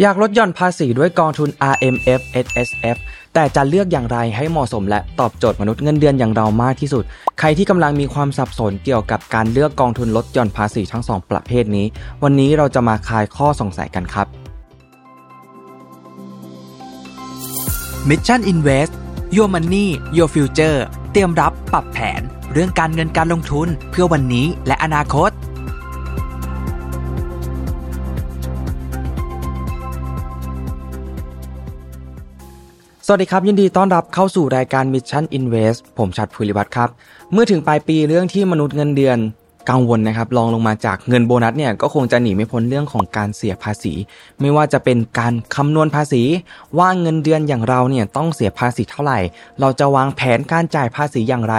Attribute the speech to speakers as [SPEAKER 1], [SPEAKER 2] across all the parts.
[SPEAKER 1] อยากลดหย่อนภาษีด้วยกองทุน RMF SSF แต่จะเลือกอย่างไรให้เหมาะสมและตอบโจทย์มนุษย์เงินเดือนอย่างเรามากที่สุด ใครที่กำลังมีความสับสนเกี่ยวกับการเลือกกองทุนลดหย่อนภาษีทั้งสองประเภทนี้ วันนี้เราจะมาคลายข้อสงสัยกันครับ
[SPEAKER 2] Mission Invest Your Money Your Future เตรียมรับปรับแผน เรื่องการเงินการลงทุนเพื่อวันนี้และอนาคต
[SPEAKER 1] สวัสดีครับ ยินดีต้อนรับเข้าสู่รายการ Mission Invest ผมชัดภูริวัตรครับ เมื่อถึงปลายปีเรื่องที่มนุษย์เงินเดือนกังวลนะครับลองลงมาจากเงินโบนัสเนี่ยก็คงจะหนีไม่พ้นเรื่องของการเสียภาษี ไม่ว่าจะเป็นการคำนวณภาษี ว่าเงินเดือนอย่างเราเนี่ยต้องเสียภาษีเท่าไหร่ เราจะวางแผนการจ่ายภาษีอย่างไร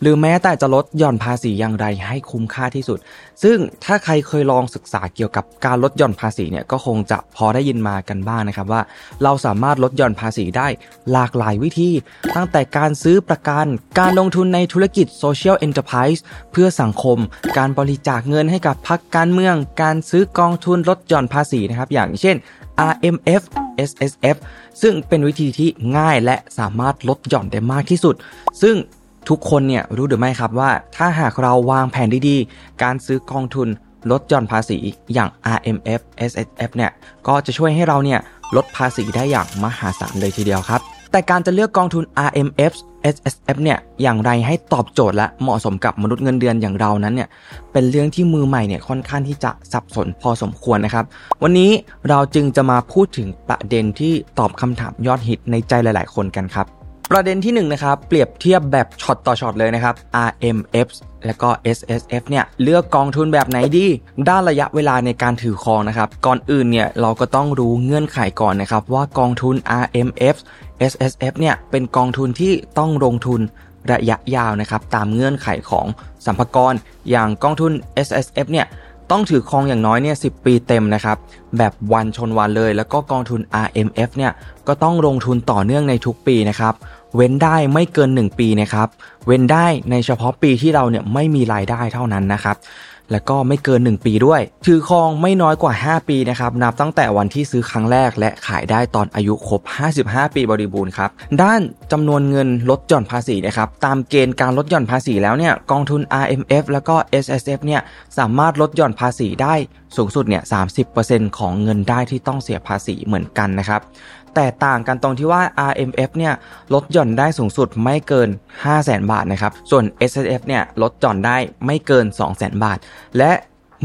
[SPEAKER 1] หรือแม้แต่จะลดหย่อนภาษีอย่างไรให้คุ้มค่าที่สุด ซึ่งถ้าใครเคยลองศึกษาเกี่ยวกับการลดหย่อนภาษีเนี่ยก็คงจะพอได้ยินมากันบ้างนะครับว่า เราสามารถลดหย่อนภาษีได้หลากหลายวิธี ตั้งแต่การซื้อประกันการลงทุนในธุรกิจ Social Enterprise เพื่อสังคม การบริจาคเงินให้กับพรรคการเมือง การซื้อกองทุนลดหย่อนภาษีนะครับ อย่างเช่น RMF SSF ซึ่งเป็นวิธีที่ง่ายและสามารถลดหย่อนได้มากที่สุด ซึ่ง ทุกคนเนี่ยรู้หรือไม่ครับว่า ถ้าหากเราวางแผนดีๆ การซื้อกองทุนลดหย่อนภาษีอย่าง RMF SSF เนี่ยก็จะช่วยให้เราเนี่ยลดภาษีได้อย่างมหาศาลเลยทีเดียวครับ แต่การจะเลือกกองทุน RMF SSF เนี่ยอย่างไรให้ตอบโจทย์และเหมาะสมกับมนุษย์เงินเดือนอย่างเรานั้นเนี่ยเป็นเรื่องที่มือใหม่เนี่ยค่อนข้างที่จะสับสนพอสมควรนะครับ วันนี้เราจึงจะมาพูดถึงประเด็นที่ตอบคำถามยอดฮิตในใจหลาย ๆ คนกันครับ ประเด็นที่1นนะครับเปรียบเทียบแบบช็อตต่อช็อตเลยนะครับ RMF และก็ SSF เนี่ยเลือกกองทุนแบบไหนดี ด้านระยะเวลาในการถือครองนะครับ ก่อนอื่นเนี่ยเราก็ต้องรู้เงื่อนไขก่อนนะครับ ว่ากองทุน RMF SSF เนี่ยเป็นกองทุนที่ต้องลงทุนระยะยาวนะครับตามเงื่อนไขของสัมภากรอย่างกองทุน SSF เนี่ย ต้องถือครองอย่างน้อยเนี่ยสิปีเต็มนะครับ แบบวันชนวันเลย แล้วก็กองทุน RMF เนี่ยก็ต้องลงทุนต่อเนื่องในทุกปีนะครับ เว้นได้ไม่เกิน 1 ปีนะครับ เว้นได้ในเฉพาะปีที่เราเนี่ยไม่มีรายได้เท่านั้นนะครับ แล้วก็ไม่เกิน 1 ปีด้วย ถือครองไม่น้อยกว่า 5 ปีนะครับ นับตั้งแต่วันที่ซื้อครั้งแรก และขายได้ตอนอายุครบ 55 ปีบริบูรณ์ครับ ด้านจำนวนเงินลดหย่อนภาษีนะครับ ตามเกณฑ์การลดหย่อนภาษีแล้วเนี่ย กองทุน RMF แล้วก็ SSF เนี่ย สามารถลดหย่อนภาษีได้สูงสุดเนี่ย 30%ของเงินได้ที่ต้องเสียภาษีเหมือนกันนะครับ แต่ต่างกันตรงที่ว่า RMF เนี่ยลดหย่อนได้สูงสุดไม่เกิน 5 0 0แสนบาทนะครับ ส่วน S S F เนี่ยลดหย่อนได้ไม่เกิน 2 0 0แสนบาท และ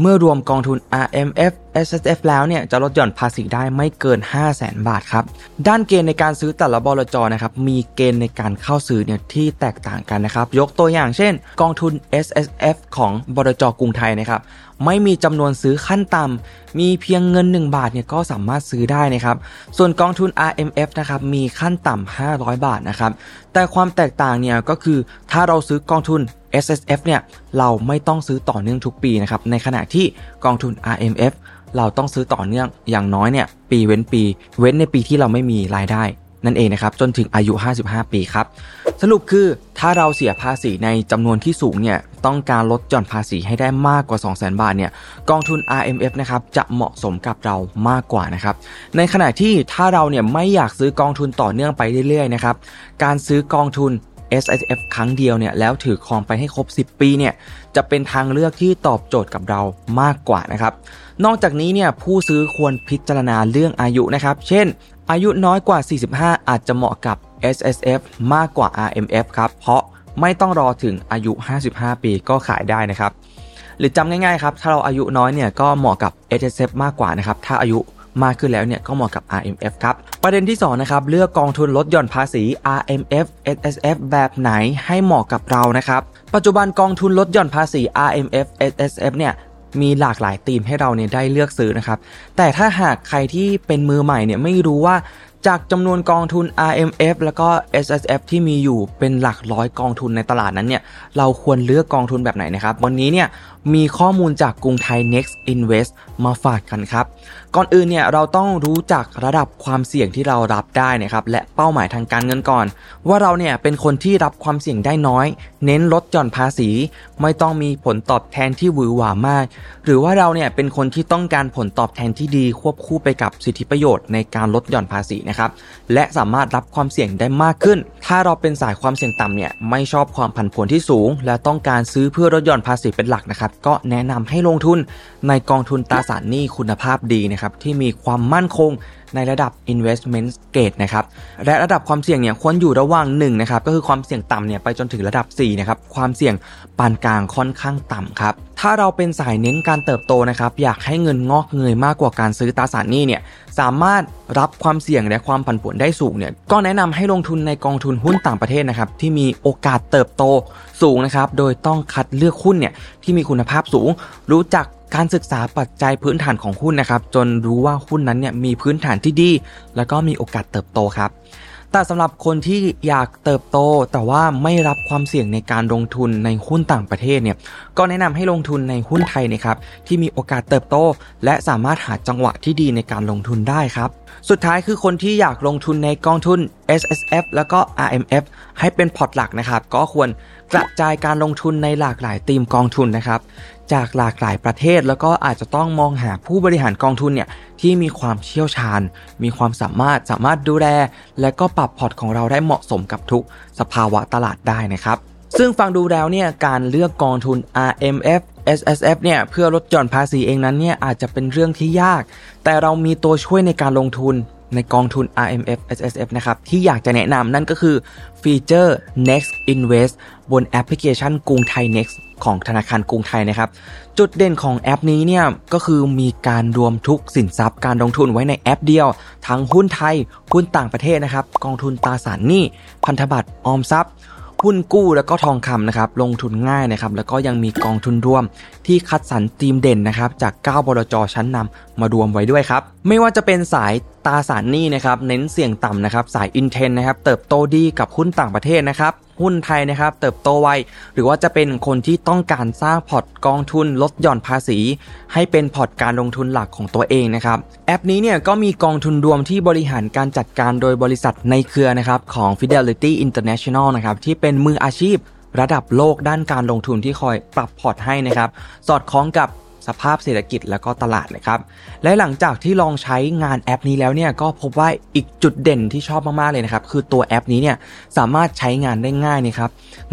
[SPEAKER 1] เมื่อรวมกองทุน RMF S S F แล้วเนี่ยจะลดหย่อนภาษีได้ไม่เกิน 5 0 0แสนบาทครับ ด้านเกณฑ์ในการซื้อแต่ละบลจนะครับมีเกณฑ์ในการเข้าซื้อเนี่ยที่แตกต่างกันนะครับ ยกตัวอย่างเช่น กองทุน S S F ของบลจกรุงไทยนะครับไม่มีจำนวนซื้อขั้นต่ำมีเพียงเงิน 1 บาทเนี่ยก็สามารถซื้อได้นะครับ ส่วนกองทุน RMF นะครับมีขั้นต่ำ500 บาทนะครับ แต่ความแตกต่างเนี่ยก็คือถ้าเราซื้อกองทุน S S F เนี่ยเราไม่ต้องซื้อต่อเนื่องทุกปีนะครับในขณะที่กองทุน RMF เราต้องซื้อต่อเนื่องอย่างน้อยเนี่ยปีเว้นปี เว้นในปีที่เราไม่มีรายได้ นั่นเองนะครับจนถึงอายุ 55 ปีครับ สรุปคือถ้าเราเสียภาษีในจำนวนที่สูงเนี่ยต้องการลดหย่อนภาษีให้ได้มากกว่า 200,000 บาทเนี่ยกองทุน RMF นะครับจะเหมาะสมกับเรามากกว่านะครับในขณะที่ถ้าเราเนี่ยไม่อยากซื้อกองทุนต่อเนื่องไปเรื่อยๆนะครับการซื้อกองทุน S S F ครั้งเดียวเนี่ยแล้วถือครองไปให้ครบ 10 ปีเนี่ยจะเป็นทางเลือกที่ตอบโจทย์กับเรามากกว่านะครับ นอกจากนี้เนี่ยผู้ซื้อควรพิจารณาเรื่องอายุนะครับ เช่น อายุน้อยกว่า 45 อาจจะเหมาะกับ S S F มากกว่า R M F ครับ เพราะไม่ต้องรอถึงอายุ 55 ปีก็ขายได้นะครับ หรือจำง่ายๆครับ ถ้าเราอายุน้อยเนี่ยก็เหมาะกับ S S F มากกว่านะครับ ถ้าอายุ มากขึ้นแล้วเนี่ยก็เหมาะกับ RMF ครับ ประเด็นที่2นะครับเลือกกองทุนลดหย่อนภาษี RMF SSF แบบไหนให้เหมาะกับเรานะครับปัจจุบันกองทุนลดหย่อนภาษี RMF SSF เนี่ยมีหลากหลายธีมให้เราเนี่ยได้เลือกซื้อนะครับ แต่ถ้าหากใครที่เป็นมือใหม่เนี่ยไม่รู้ว่าจากจำนวนกองทุน RMF แล้วก็ SSF ที่มีอยู่เป็นหลักร้อยกองทุนในตลาดนั้นเนี่ย เราควรเลือกกองทุนแบบไหนนะครับ วันนี้เนี่ยมีข้อมูลจากกรุงไทย Next Invest มาฝากกันครับก่อนอื่นเนี่ยเราต้องรู้จักระดับความเสี่ยงที่เรารับได้นะครับและเป้าหมายทางการเงินก่อน ว่าเราเนี่ยเป็นคนที่รับความเสี่ยงได้น้อย เน้นลดหย่อนภาษี ไม่ต้องมีผลตอบแทนที่หวือหวามาก หรือว่าเราเนี่ยเป็นคนที่ต้องการผลตอบแทนที่ดีควบคู่ไปกับสิทธิประโยชน์ในการลดหย่อนภาษีนะครับและสามารถรับความเสี่ยงได้มากขึ้น ถ้าเราเป็นสายความเสี่ยงต่ำเนี่ยไม่ชอบความผันผวนที่สูง และต้องการซื้อเพื่อลดหย่อนภาษีเป็นหลักนะครับก็แนะนำให้ลงทุนในกองทุนตราสารหนี้คุณภาพดีนะนะครับที่มีความมั่นคงในระดับ investment grade นะครับและระดับความเสี่ยงเนี่ยควรอยู่ระหว่าง1นะครับก็คือความเสี่ยงต่ำเนี่ยไปจนถึงระดับ4นะครับความเสี่ยงปานกลางค่อนข้างต่ำครับถ้าเราเป็นสายเน้นการเติบโตนะครับอยากให้เงินงอกเงยมากกว่าการซื้อตราสารหนี้เนี่ยสามารถรับความเสี่ยงและความผันผวนได้สูงเนี่ยก็แนะนำให้ลงทุนในกองทุนหุ้นต่างประเทศนะครับที่มีโอกาสเติบโตสูงนะครับโดยต้องคัดเลือกหุ้นเนี่ยที่มีคุณภาพสูง รู้จัก การศึกษาปัจจัยพื้นฐานของหุ้นนะครับ จนรู้ว่าหุ้นนั้นเนี่ยมีพื้นฐานที่ดี แล้วก็มีโอกาสเติบโตครับแต่สำหรับคนที่อยากเติบโต แต่ว่าไม่รับความเสี่ยงในการลงทุนในหุ้นต่างประเทศเนี่ยก็แนะนำให้ลงทุนในหุ้นไทยนะครับที่มีโอกาสเติบโต และสามารถหาจังหวะที่ดีในการลงทุนได้ครับ สุดท้ายคือคนที่อยากลงทุนในกองทุน S S F แล้วก็ R M F ให้เป็นพอร์ตหลักนะครับก็ควร กระจายการลงทุนในหลากหลายธีมกองทุนนะครับ จากหลากหลายประเทศแล้วก็อาจจะต้องมองหาผู้บริหารกองทุนเนี่ยที่มีความเชี่ยวชาญ มีความสามารถสามารถดูแล และก็ปรับพอร์ตของเราได้เหมาะสมกับทุกสภาวะตลาดได้นะครับ ซึ่งฟังดูแล้วเนี่ยการเลือกกองทุน RMF SSF เนี่ยเพื่อลดหย่อนภาษีเองนั้นเนี่ยอาจจะเป็นเรื่องที่ยาก แต่เรามีตัวช่วยในการลงทุน ในกองทุน RMF SSF นะครับ ที่อยากจะแนะนำนั่นก็คือฟีเจอร์ Next Invest บนแอปพลิเคชันกรุงไทย Next ของธนาคารกรุงไทยนะครับ จุดเด่นของแอปนี้เนี่ยก็คือมีการรวมทุกสินทรัพย์การลงทุนไว้ในแอปเดียว ทั้งหุ้นไทย หุ้นต่างประเทศนะครับ กองทุนตราสารหนี้ พันธบัตรออมทรัพย์ หุ้นกู้แล้วก็ทองคำนะครับลงทุนง่ายนะครับแล้วก็ยังมีกองทุนร่วมที่คัดสรรธีมเด่นนะครับจาก 9 บลจชั้นนำมารวมไว้ด้วยครับ ไม่ว่าจะเป็นสายตาสารหนี้นะครับเน้นเสี่ยงต่ำนะครับสายอินเทนนะครับเติบโตดีกับหุ้นต่างประเทศนะครับ หุ้นไทยนะครับ เติบโตไวหรือว่าจะเป็นคนที่ต้องการสร้างพอร์ตกองทุนลดหย่อนภาษี ให้เป็นพอร์ตการลงทุนหลักของตัวเองนะครับ แอปนี้เนี่ยก็มีกองทุนรวมที่บริหารการจัดการโดยบริษัทในเครือนะครับของ Fidelity International นะครับที่เป็นมืออาชีพระดับโลกด้านการลงทุนที่คอยปรับพอร์ตให้นะครับ สอดคล้องกับ สภาพเศรษฐกิจและก็ตลาดนะครับ และหลังจากที่ลองใช้งานแอปนี้แล้วเนี่ยก็พบว่าอีกจุดเด่นที่ชอบมากๆเลยนะครับ คือตัวแอปนี้เนี่ยสามารถใช้งานได้ง่ายนะครับ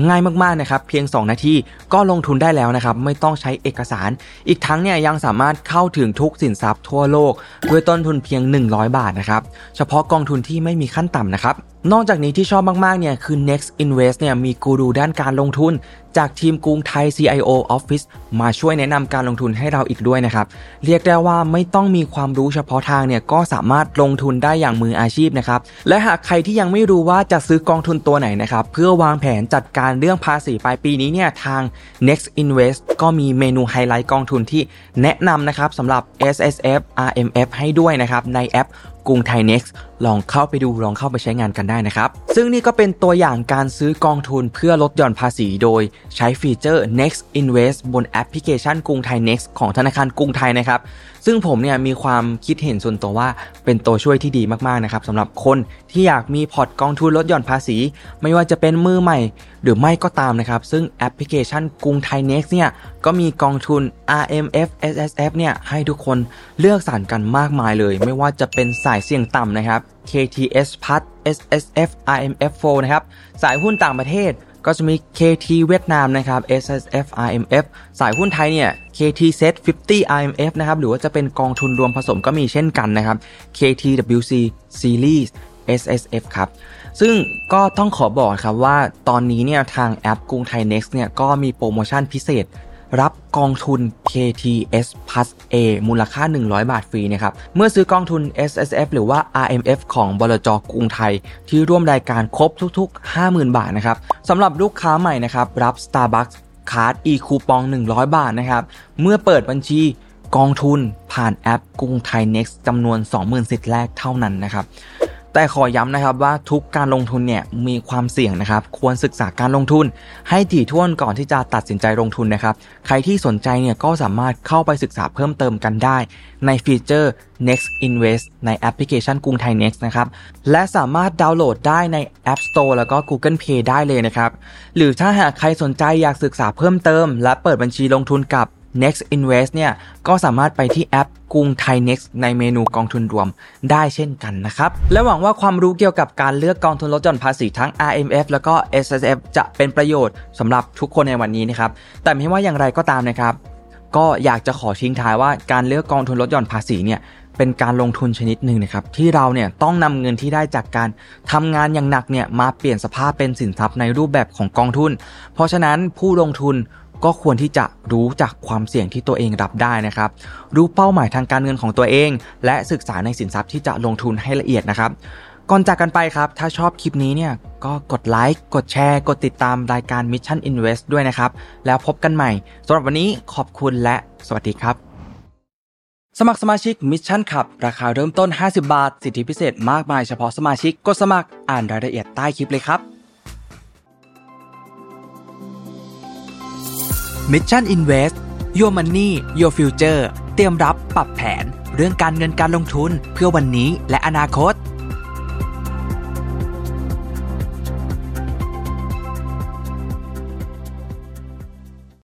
[SPEAKER 1] ง่ายมากๆนะครับ เพียง 2 นาทีก็ลงทุนได้แล้วนะครับ ไม่ต้องใช้เอกสาร อีกทั้งเนี่ยยังสามารถเข้าถึงทุกสินทรัพย์ทั่วโลก ด้วยต้นทุนเพียง 100 บาทนะครับเฉพาะกองทุนที่ไม่มีขั้นต่ำนะครับนอกจากนี้ที่ชอบมาก ๆ เนี่ย คือ Next Invest เนี่ยมีกูรูด้านการลงทุน จากทีมกรุงไทย CIO Office มาช่วยแนะนำการลงทุนให้เราอีกด้วยนะครับ เรียกได้ว่าไม่ต้องมีความรู้เฉพาะทางเนี่ยก็สามารถลงทุนได้อย่างมืออาชีพนะครับ และหากใครที่ยังไม่รู้ว่าจะซื้อกองทุนตัวไหนนะครับ เพื่อวางแผนจัดการเรื่องภาษีปลายปีนี้เนี่ยทาง Next Invest ก็มีเมนูไฮไลท์กองทุนที่แนะนำนะครับสำหรับ S S F R M F ให้ด้วยนะครับในแอป กรุงไทย Next ลองเข้าไปดูลองเข้าไปใช้งานกันได้นะครับ ซึ่งนี่ก็เป็นตัวอย่างการซื้อกองทุนเพื่อลดหย่อนภาษีโดยใช้ฟีเจอร์ Next Invest บนแอปพลิเคชันกรุงไทย Next ของธนาคารกรุงไทยนะครับ ซึ่งผมเนี่ยมีความคิดเห็นส่วนตัวว่าเป็นตัวช่วยที่ดีมากๆนะครับสำหรับคนที่อยากมีพอร์ตกองทุนลดหย่อนภาษี ไม่ว่าจะเป็นมือใหม่ หรือไม่ก็ตามนะครับ ซึ่งแอปพลิเคชันกรุงไทย Next เนี่ยก็มีกองทุน RMF SSF เนี่ยให้ทุกคนเลือกสรรกันมากมายเลย ไม่ว่าจะเป็นสายเสี่ยงต่ำนะครับ KTS p a t SSF RMF4 นะครับ สายหุ้นต่างประเทศก็จะมี KT เวียดนามนะครับ SSF RMF สายหุ้นไทยเนี่ย KT Set 50 RMF นะครับหรือว่าจะเป็นกองทุนรวมผสมก็มีเช่นกันนะครับ KTWC Series SSF ครับ ซึ่งก็ต้องขอบอกครับว่าตอนนี้เนี่ยทางแอปกรุงไทย Next เนี่ยก็มีโปรโมชั่นพิเศษ รับกองทุน KTS Plus A มูลค่า 100 บาทฟรีนะครับ เมื่อซื้อกองทุน SSF หรือว่า RMF ของบลจกรุงไทย ที่ร่วมรายการครบทุกๆ 50,000 บาทนะครับสำหรับลูกค้าใหม่นะครับ รับ Starbucks card e-coupon 100 บาทนะครับ เมื่อเปิดบัญชีกองทุนผ่านแอปกรุงไทย Next จำนวน 20,000 สิทธิ์แรกเท่านั้นนะครับ แต่ขอย้ำนะครับว่าทุกการลงทุนเนี่ยมีความเสี่ยงนะครับ ควรศึกษาการลงทุน ให้ถี่ถ้วนก่อนที่จะตัดสินใจลงทุนนะครับ ใครที่สนใจเนี่ยก็สามารถเข้าไปศึกษาเพิ่มเติมกันได้ ในฟีเจอร์ Next Invest ในแอปพลิเคชันกรุงไทย Next นะครับ และสามารถดาวน์โหลดได้ใน App Store แล้วก็ Google Play ได้เลยนะครับ หรือถ้าหากใครสนใจอยากศึกษาเพิ่มเติม และเปิดบัญชีลงทุนกับ Next Invest เนี่ยก็สามารถไปที่แอปกรุงไทย Next ในเมนูกองทุนรวมได้เช่นกันนะครับ และหวังว่าความรู้เกี่ยวกับการเลือกกองทุนลดหย่อนภาษีทั้ง RMF แล้วก็ SSF จะเป็นประโยชน์สำหรับทุกคนในวันนี้นะครับ แต่ไม่ว่าอย่างไรก็ตามนะครับ ก็อยากจะขอทิ้งท้ายว่าการเลือกกองทุนลดหย่อนภาษีเนี่ยเป็นการลงทุนชนิดหนึ่งนะครับที่เราเนี่ยต้องนำเงินที่ได้จากการทำงานอย่างหนักเนี่ยมาเปลี่ยนสภาพเป็นสินทรัพย์ในรูปแบบของกองทุน เพราะฉะนั้นผู้ลงทุน ก็ควรที่จะรู้จากความเสี่ยงที่ตัวเองรับได้นะครับ รู้เป้าหมายทางการเงินของตัวเอง และศึกษาในสินทรัพย์ที่จะลงทุนให้ละเอียดนะครับ ก่อนจากกันไปครับ ถ้าชอบคลิปนี้เนี่ยก็กดไลค์ กดแชร์ กดติดตามรายการ Mission Invest ด้วยนะครับ แล้วพบกันใหม่สำหรับวันนี้ขอบคุณและสวัสดีครับ สมัครสมาชิก Mission ขับราคาเริ่มต้น 50 บาท สิทธิพิเศษมากมายเฉพาะสมาชิก กดสมัครอ่านรายละเอียดใต้คลิปเลยครับ
[SPEAKER 2] Mission Invest Your Money Your Future เตรียมรับปรับแผน เรื่องการเงินการลงทุนเพื่อวันนี้และอนาคต